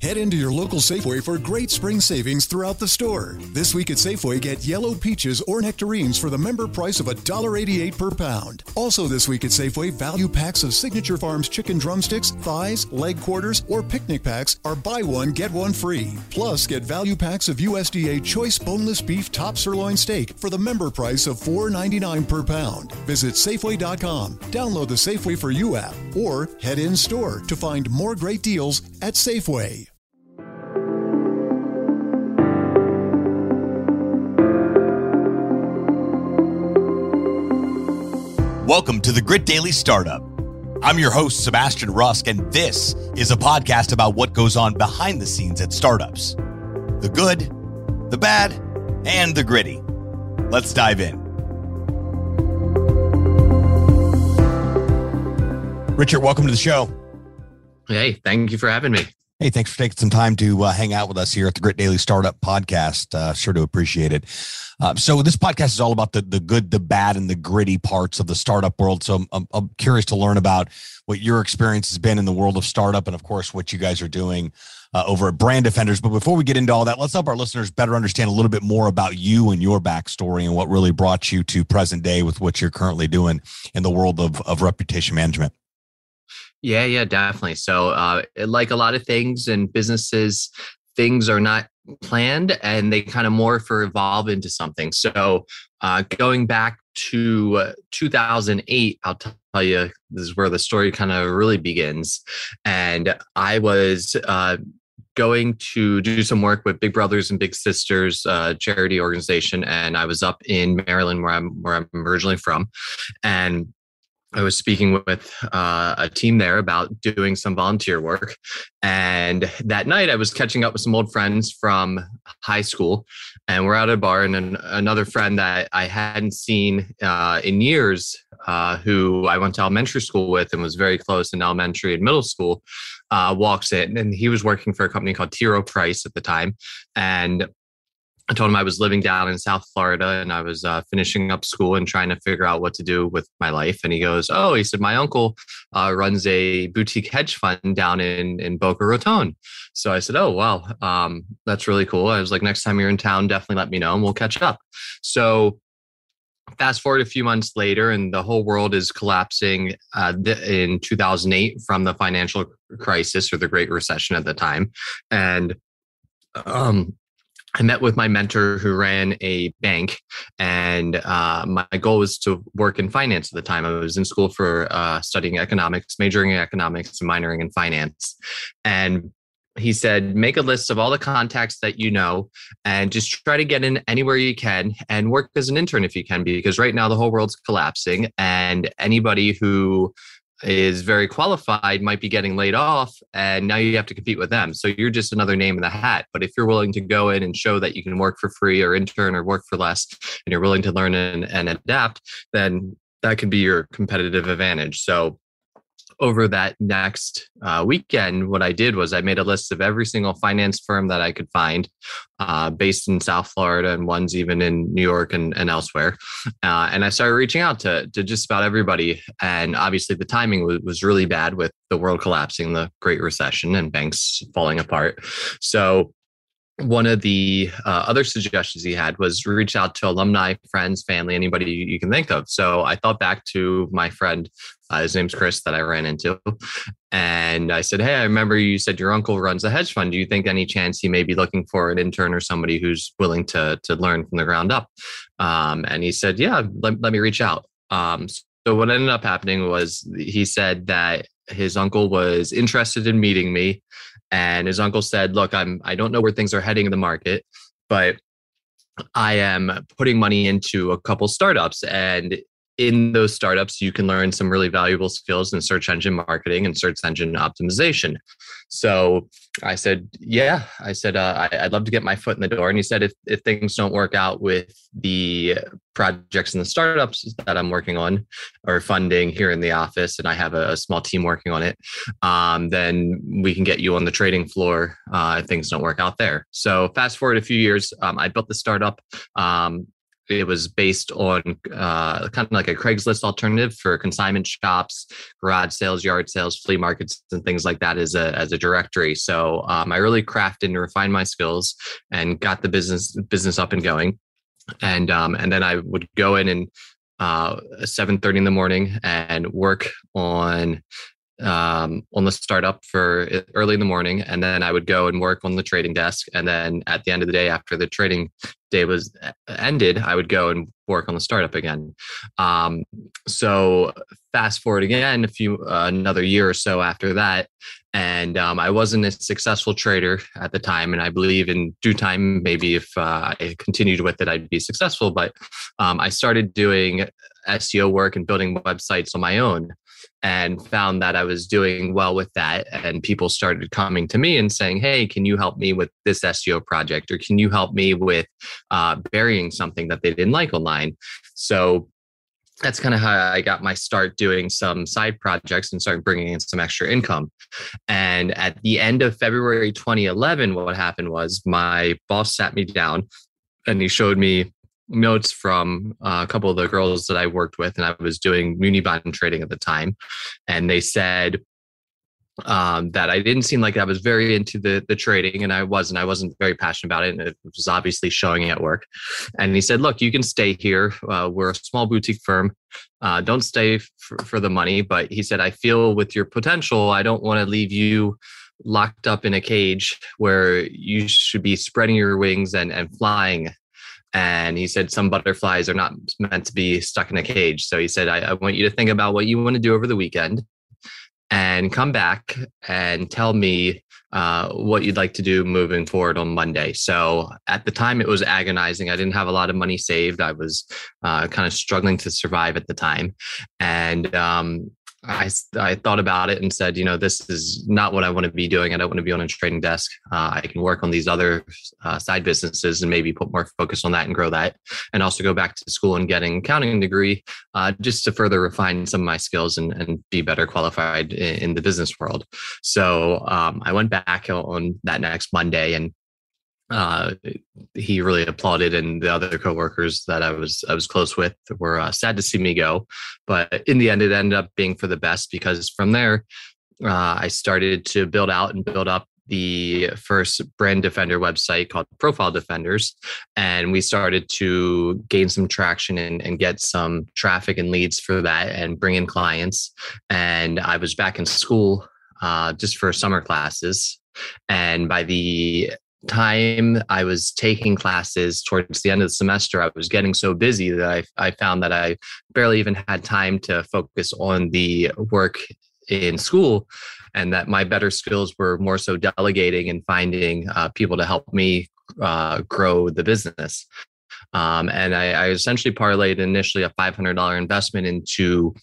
Head into your local Safeway for great spring savings throughout the store. This week at Safeway, get yellow peaches or nectarines for the member price of $1.88 per pound. Also, this week at Safeway, value packs of Signature Farms chicken drumsticks, thighs, leg quarters, or picnic packs are buy one, get one free. Plus, get value packs of USDA choice boneless beef top sirloin steak for the member price of $4.99 per pound. Visit Safeway.com, download the Safeway for You app, or head in store to find more great deals at Safeway. Welcome to the Grit Daily Startup. I'm your host, Sebastian Rusk, and this is a podcast about what goes on behind the scenes at startups the good, the bad, and the gritty. Let's dive in. Richard, welcome to the show. Hey, thank you for having me. Hey, thanks for taking some time to uh, hang out with us here at the Grit Daily Startup Podcast. Uh, sure to appreciate it. Uh, so this podcast is all about the the good, the bad, and the gritty parts of the startup world. So I'm, I'm curious to learn about what your experience has been in the world of startup, and of course, what you guys are doing uh, over at Brand Defenders. But before we get into all that, let's help our listeners better understand a little bit more about you and your backstory and what really brought you to present day with what you're currently doing in the world of of reputation management. Yeah, yeah, definitely. So, uh, like a lot of things and businesses, things are not planned and they kind of morph or evolve into something. So, uh, going back to uh, 2008, I'll tell you this is where the story kind of really begins. And I was uh, going to do some work with Big Brothers and Big Sisters uh, charity organization, and I was up in Maryland, where I'm where I'm originally from, and I was speaking with uh, a team there about doing some volunteer work. And that night, I was catching up with some old friends from high school. And we're at a bar, and an, another friend that I hadn't seen uh, in years, uh, who I went to elementary school with and was very close in elementary and middle school, uh, walks in. And he was working for a company called T. Rowe Price at the time. And I told him I was living down in South Florida and I was uh, finishing up school and trying to figure out what to do with my life. And he goes, "Oh," he said, "My uncle uh, runs a boutique hedge fund down in in Boca Raton." So I said, "Oh, wow, um, that's really cool." I was like, "Next time you're in town, definitely let me know and we'll catch up." So fast forward a few months later, and the whole world is collapsing uh, in 2008 from the financial crisis or the Great Recession at the time, and um, I met with my mentor who ran a bank, and uh, my goal was to work in finance at the time. I was in school for uh, studying economics, majoring in economics, and minoring in finance. And he said, make a list of all the contacts that you know and just try to get in anywhere you can and work as an intern if you can, because right now the whole world's collapsing. And anybody who is very qualified might be getting laid off and now you have to compete with them. So you're just another name in the hat. But if you're willing to go in and show that you can work for free or intern or work for less and you're willing to learn and, and adapt then that could be your competitive advantage. So over that next uh, weekend, what I did was I made a list of every single finance firm that I could find uh, based in South Florida and ones even in New York and, and elsewhere. Uh, and I started reaching out to, to just about everybody. And obviously, the timing was, was really bad with the world collapsing, the Great Recession, and banks falling apart. So one of the uh, other suggestions he had was reach out to alumni, friends, family, anybody you, can think of. So I thought back to my friend, uh, his name's Chris, that I ran into. And I said, Hey, I remember you said your uncle runs a hedge fund. Do you think any chance he may be looking for an intern or somebody who's willing to, to learn from the ground up? Um, and he said, Yeah, let, let me reach out. Um, so what ended up happening was he said that his uncle was interested in meeting me and his uncle said look i'm i don't know where things are heading in the market but i am putting money into a couple startups and in those startups, you can learn some really valuable skills in search engine marketing and search engine optimization. So I said, yeah, I said, uh, I, would love to get my foot in the door. And he said, if, if things don't work out with the projects and the startups that I'm working on or funding here in the office, and I have a, a small team working on it, um, then we can get you on the trading floor uh, if things don't work out there. So fast forward a few years, um, I built the startup. Um, it was based on uh, kind of like a Craigslist alternative for consignment shops, garage sales, yard sales, flea markets, and things like that as a as a directory. So um, I really crafted and refined my skills and got the business business up and going. And um, and then I would go in and uh, 7.30 in the morning and work on um, on the startup for early in the morning, and then I would go and work on the trading desk. And then at the end of the day, after the trading day was ended, I would go and work on the startup again. Um, so fast forward again, a few uh, another year or so after that, and um, I wasn't a successful trader at the time. And I believe in due time, maybe if uh, I continued with it, I'd be successful. But um, I started doing SEO work and building websites on my own and found that I was doing well with that. And people started coming to me and saying, Hey, can you help me with this SEO project? Or can you help me with uh, burying something that they didn't like online? So that's kind of how I got my start doing some side projects and started bringing in some extra income. And at the end of February 2011, what happened was my boss sat me down and he showed me notes from uh, a couple of the girls that I worked with, and I was doing muni bond trading at the time, and they said um, that I didn't seem like I was very into the the trading, and I wasn't. I wasn't very passionate about it, and it was obviously showing at work. And he said, "Look, you can stay here. Uh, we're a small boutique firm. Uh, don't stay for, for the money." But he said, "I feel with your potential, I don't want to leave you." locked up in a cage where you should be spreading your wings and, and flying and he said some butterflies are not meant to be stuck in a cage so he said I, I, want you to think about what you want to do over the weekend and come back and tell me uh, what you'd like to do moving forward on monday. So at the time it was agonizing. I didn't have a lot of money saved. I was uh, kind of struggling to survive at the time. And um, I, I thought about it and said, you know, this is not what I want to be doing. I don't want to be on a trading desk. Uh, I can work on these other uh, side businesses and maybe put more focus on that and grow that. And also go back to school and get an accounting degree uh, just to further refine some of my skills and, and be better qualified in, in the business world. So um, I went back on that next Monday and uh, he really applauded, and the other coworkers that I was I was close with were uh, sad to see me go. But in the end, it ended up being for the best because from there, uh, I started to build out and build up the first brand defender website called Profile Defenders, and we started to gain some traction and, and get some traffic and leads for that, and bring in clients. And I was back in school uh, just for summer classes. And by the time I was taking classes towards the end of the semester, I was getting so busy that I, I found that I barely even had time to focus on the work in school and that my better skills were more so delegating and finding uh, people to help me uh, grow the business. Um, and I, I, essentially parlayed initially a $500 investment into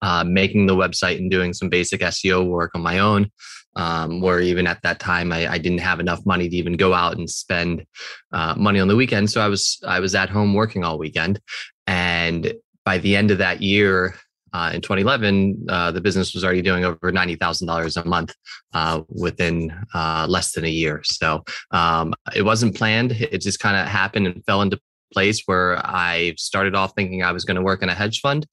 uh, making the website and doing some basic SEO work on my own um, where even at that time I, I, didn't have enough money to even go out and spend uh, money on the weekend. So I was I was at home working all weekend, and by the end of that year. Uh, in 2011, uh, the business was already doing over ninety thousand dollars a month uh, within uh, less than a year. So um, it wasn't planned; it just kind of happened and fell into place where I started off thinking I was going to work in a hedge fund.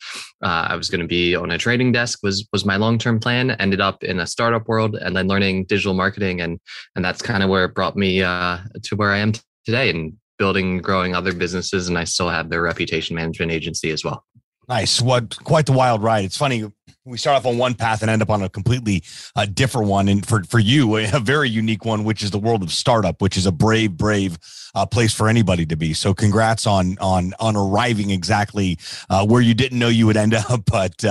Uh, I was going to be on a trading desk was was my long term plan. Ended up in a startup world and then learning digital marketing and and that's kind of where it brought me uh, to where I am today and building growing other businesses and I still have their reputation management agency as well. Nice. What quite the wild ride. It's funny we start off on one path and end up on a completely uh, different one. And for, for you, a very unique one, which is the world of startup, which is a brave, brave uh, place for anybody to be. So congrats on, on, on arriving exactly uh, where you didn't know you would end up, but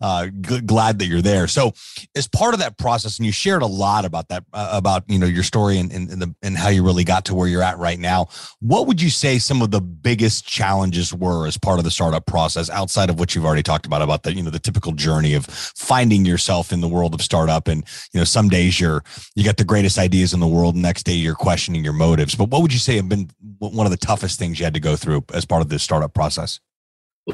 uh, g- glad that you're there. So, as part of that process, and you shared a lot about that, uh, about you know your story and and, and, the, and how you really got to where you're at right now. What would you say some of the biggest challenges were as part of the startup process, outside of what you've already talked about, about the you know the typical journey of finding yourself in the world of startup, and you know some days you're you got the greatest ideas in the world, next day you're questioning your motives. But what would you say have been one of the toughest things you had to go through as part of this startup process?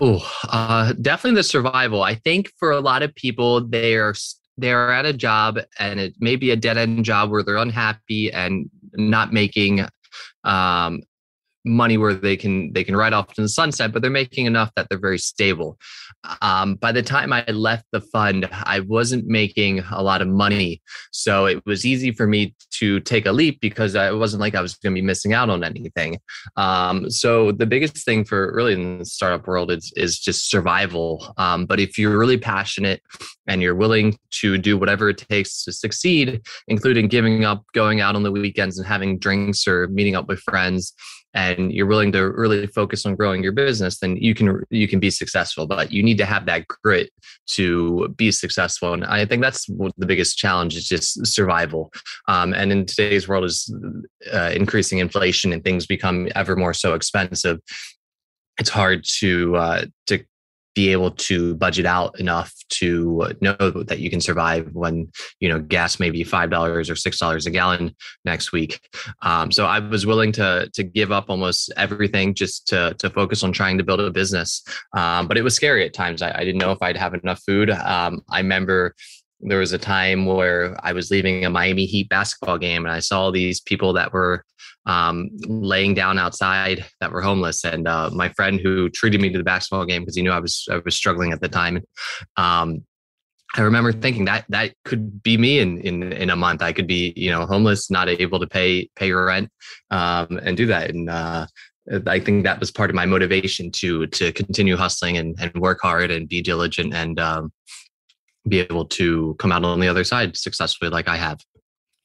Oh, uh, definitely the survival. I think for a lot of people, they're they're at a job and it may be a dead end job where they're unhappy and not making um, money where they can they can ride off to the sunset, but they're making enough that they're very stable. Um, by the time I left the fund, I wasn't making a lot of money, so it was easy for me to take a leap because it wasn't like I was going to be missing out on anything. Um, so the biggest thing for really in the startup world is is just survival. Um, but if you're really passionate and you're willing to do whatever it takes to succeed, including giving up going out on the weekends and having drinks or meeting up with friends and you're willing to really focus on growing your business then you can you can be successful but you need to have that grit to be successful. And i think that's the biggest challenge is just survival. Um, and in today's world is uh, increasing inflation and things become ever more so expensive it's hard to uh, to be able to budget out enough to know that you can survive when you know gas may be five dollars or six dollars a gallon next week. Um, so I was willing to to give up almost everything just to to focus on trying to build a business. Um, but it was scary at times. I, I, didn't know if I'd have enough food. Um, I remember there was a time where I was leaving a Miami Heat basketball game and I saw these people that were um, laying down outside that were homeless. And uh, my friend who treated me to the basketball game because he knew I was I was struggling at the time. Um, I remember thinking that that could be me in in in a month. I could be you know homeless, not able to pay pay rent, um, and do that. And uh, I think that was part of my motivation to to continue hustling and, and work hard and be diligent and um, be able to come out on the other side successfully like I have.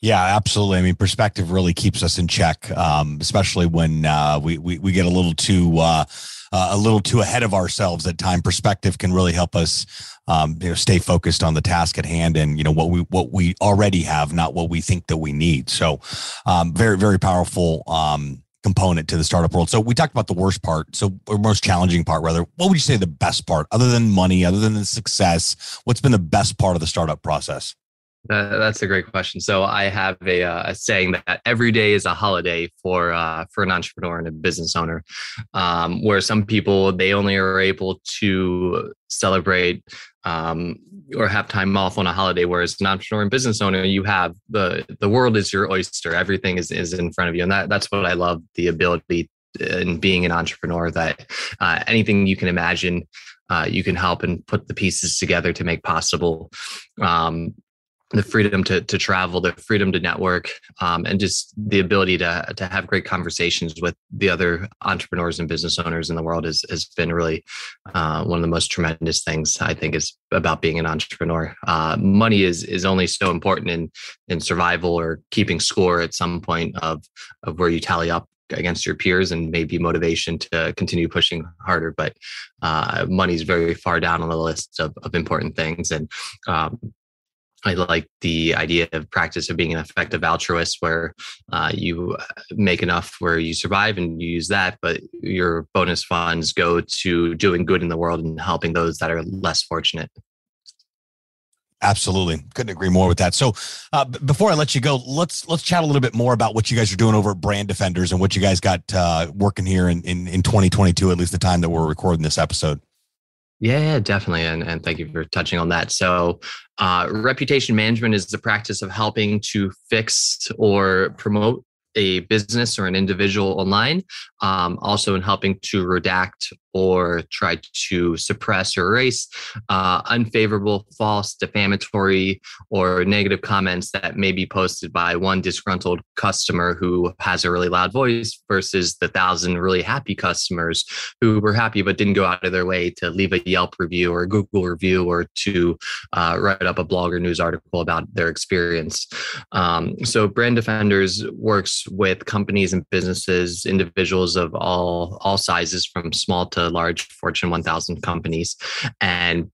Yeah, absolutely. I mean, perspective really keeps us in check, um, especially when uh, we, we we get a little too uh, uh, a little too ahead of ourselves at time. Perspective can really help us, um, you know, stay focused on the task at hand and you know what we what we already have, not what we think that we need. So, um, very very powerful um, component to the startup world. So we talked about the worst part. So or most challenging part, rather. What would you say the best part, other than money, other than the success? What's been the best part of the startup process? That's a great question. So I have a, uh, a, saying that every day is a holiday for uh, for an entrepreneur and a business owner, um, where some people they only are able to celebrate um, or have time off on a holiday, whereas an entrepreneur and business owner, you have the the world is your oyster. Everything is is in front of you, and that that's what I love the ability in being an entrepreneur that uh, anything you can imagine uh, you can help and put the pieces together to make possible um, the freedom to to travel, the freedom to network, um, and just the ability to to have great conversations with the other entrepreneurs and business owners in the world has has been really uh, one of the most tremendous things I think is about being an entrepreneur. Uh, money is is only so important in in survival or keeping score at some point of of where you tally up against your peers and maybe motivation to continue pushing harder but uh, money is very far down on the list of, of important things and um, I like the idea of practice of being an effective altruist where uh, you uh, make enough where you survive and you use that, but your bonus funds go to doing good in the world and helping those that are less fortunate. Absolutely, couldn't agree more with that. So, uh, before I let you go, let's let's chat a little bit more about what you guys are doing over at Brand Defenders and what you guys got uh, working here in, in in 2022, at least the time that we're recording this episode. Yeah, definitely. And, and thank you for touching on that. So, uh, reputation management is the practice of helping to fix or promote a business or an individual online, um, also in helping to redact or try to suppress or erase uh, unfavorable, false, defamatory, or negative comments that may be posted by one disgruntled customer who has a really loud voice versus the thousand really happy customers who were happy but didn't go out of their way to leave a Yelp review or a Google review or to uh, write up a blog or news article about their experience. Um, so, Brand Defenders works with companies and businesses, individuals of all all sizes, from small to large Fortune 1000 companies. And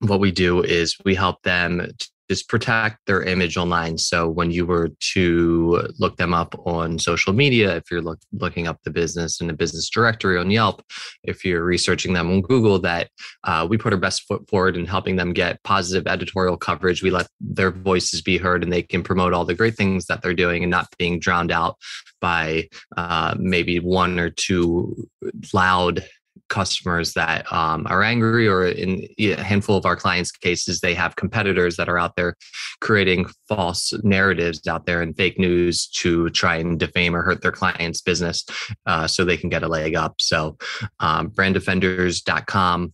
what we do is we help them just protect their image online. So when you were to look them up on social media, if you're look, looking up the business in the business directory on Yelp, if you're researching them on Google, that uh, we put our best foot forward in helping them get positive editorial coverage. We let their voices be heard and they can promote all the great things that they're doing and not being drowned out by uh, maybe one or two loud customers that um, are angry, or in a handful of our clients' cases, they have competitors that are out there creating false narratives out there and fake news to try and defame or hurt their client's business uh, so they can get a leg up. So, um, branddefenders.com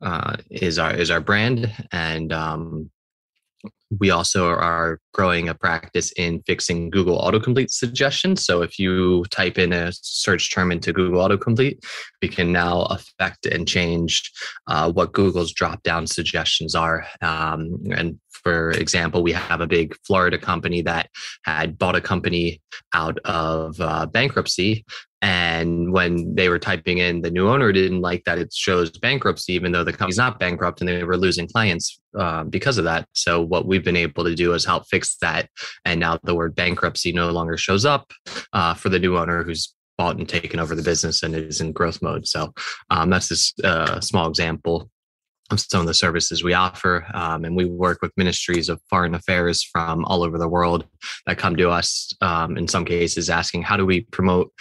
uh, is our is our brand, and um, we also are growing a practice in fixing Google autocomplete suggestions. So if you type in a search term into Google autocomplete, we can now affect and change uh, what Google's drop down suggestions are. Um, and for example, we have a big Florida company that had bought a company out of uh, bankruptcy and when they were typing in, the new owner didn't like that it shows bankruptcy, even though the company's not bankrupt and they were losing clients uh, because of that. So, what we've been able to do is help fix that. And now the word bankruptcy no longer shows up uh, for the new owner who's bought and taken over the business and is in growth mode. So, um, that's a uh, small example of some of the services we offer. Um, and we work with ministries of foreign affairs from all over the world that come to us um, in some cases asking, how do we promote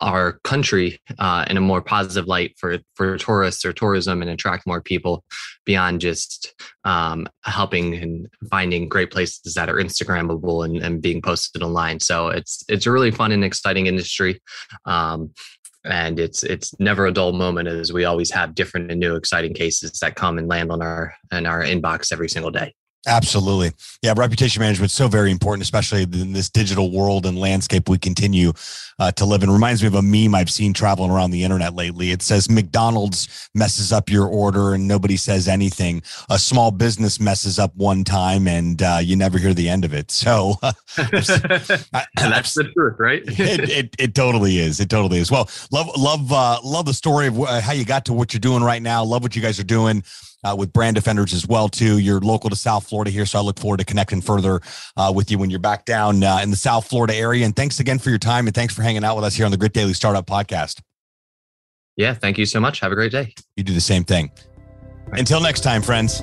our country uh, in a more positive light for for tourists or tourism and attract more people beyond just um, helping and finding great places that are Instagrammable and, and, being posted online. So it's it's a really fun and exciting industry. Um, and it's it's never a dull moment as we always have different and new exciting cases that come and land on our in our inbox every single day. Absolutely. Yeah. Reputation management is so very important, especially in this digital world and landscape we continue uh, to live in. Reminds me of a meme I've seen traveling around the internet lately. It says McDonald's messes up your order and nobody says anything. A small business messes up one time and uh, you never hear the end of it. So uh, that's the truth, right? it, it, it, totally is. It totally is. Well, love, love, uh, love the story of how you got to what you're doing right now. Love what you guys are doing uh, with brand defenders as well too. You're local to South Florida here, so I look forward to connecting further uh, with you when you're back down uh, in the South Florida area. And thanks again for your time and thanks for hanging out with us here on the Grit Daily Startup Podcast. Yeah, thank you so much. Have a great day. You do the same thing. Until next time, friends.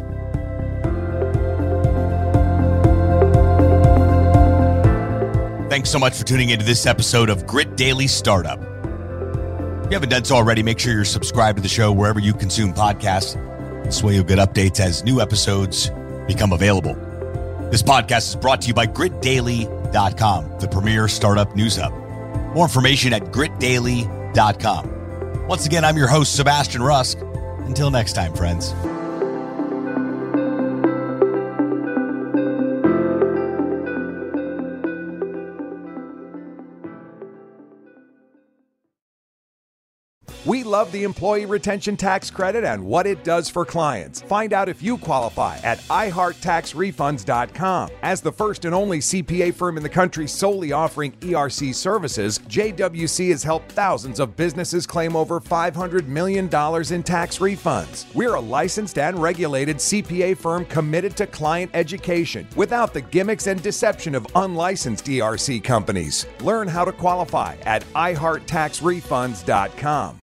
Thanks so much for tuning into this episode of Grit Daily Startup. If you haven't done so already, make sure you're subscribed to the show wherever you consume podcasts. This way you'll get updates as new episodes become available. This podcast is brought to you by gritdaily.com, the premier startup news hub. More information at gritdaily.com. Once again, I'm your host, Sebastian Rusk. Until next time, friends. We love the Employee Retention Tax Credit and what it does for clients. Find out if you qualify at iHeartTaxRefunds.com. As the first and only CPA firm in the country solely offering ERC services, JWC has helped thousands of businesses claim over $500 million in tax refunds. We're a licensed and regulated CPA firm committed to client education without the gimmicks and deception of unlicensed ERC companies. Learn how to qualify at iHeartTaxRefunds.com.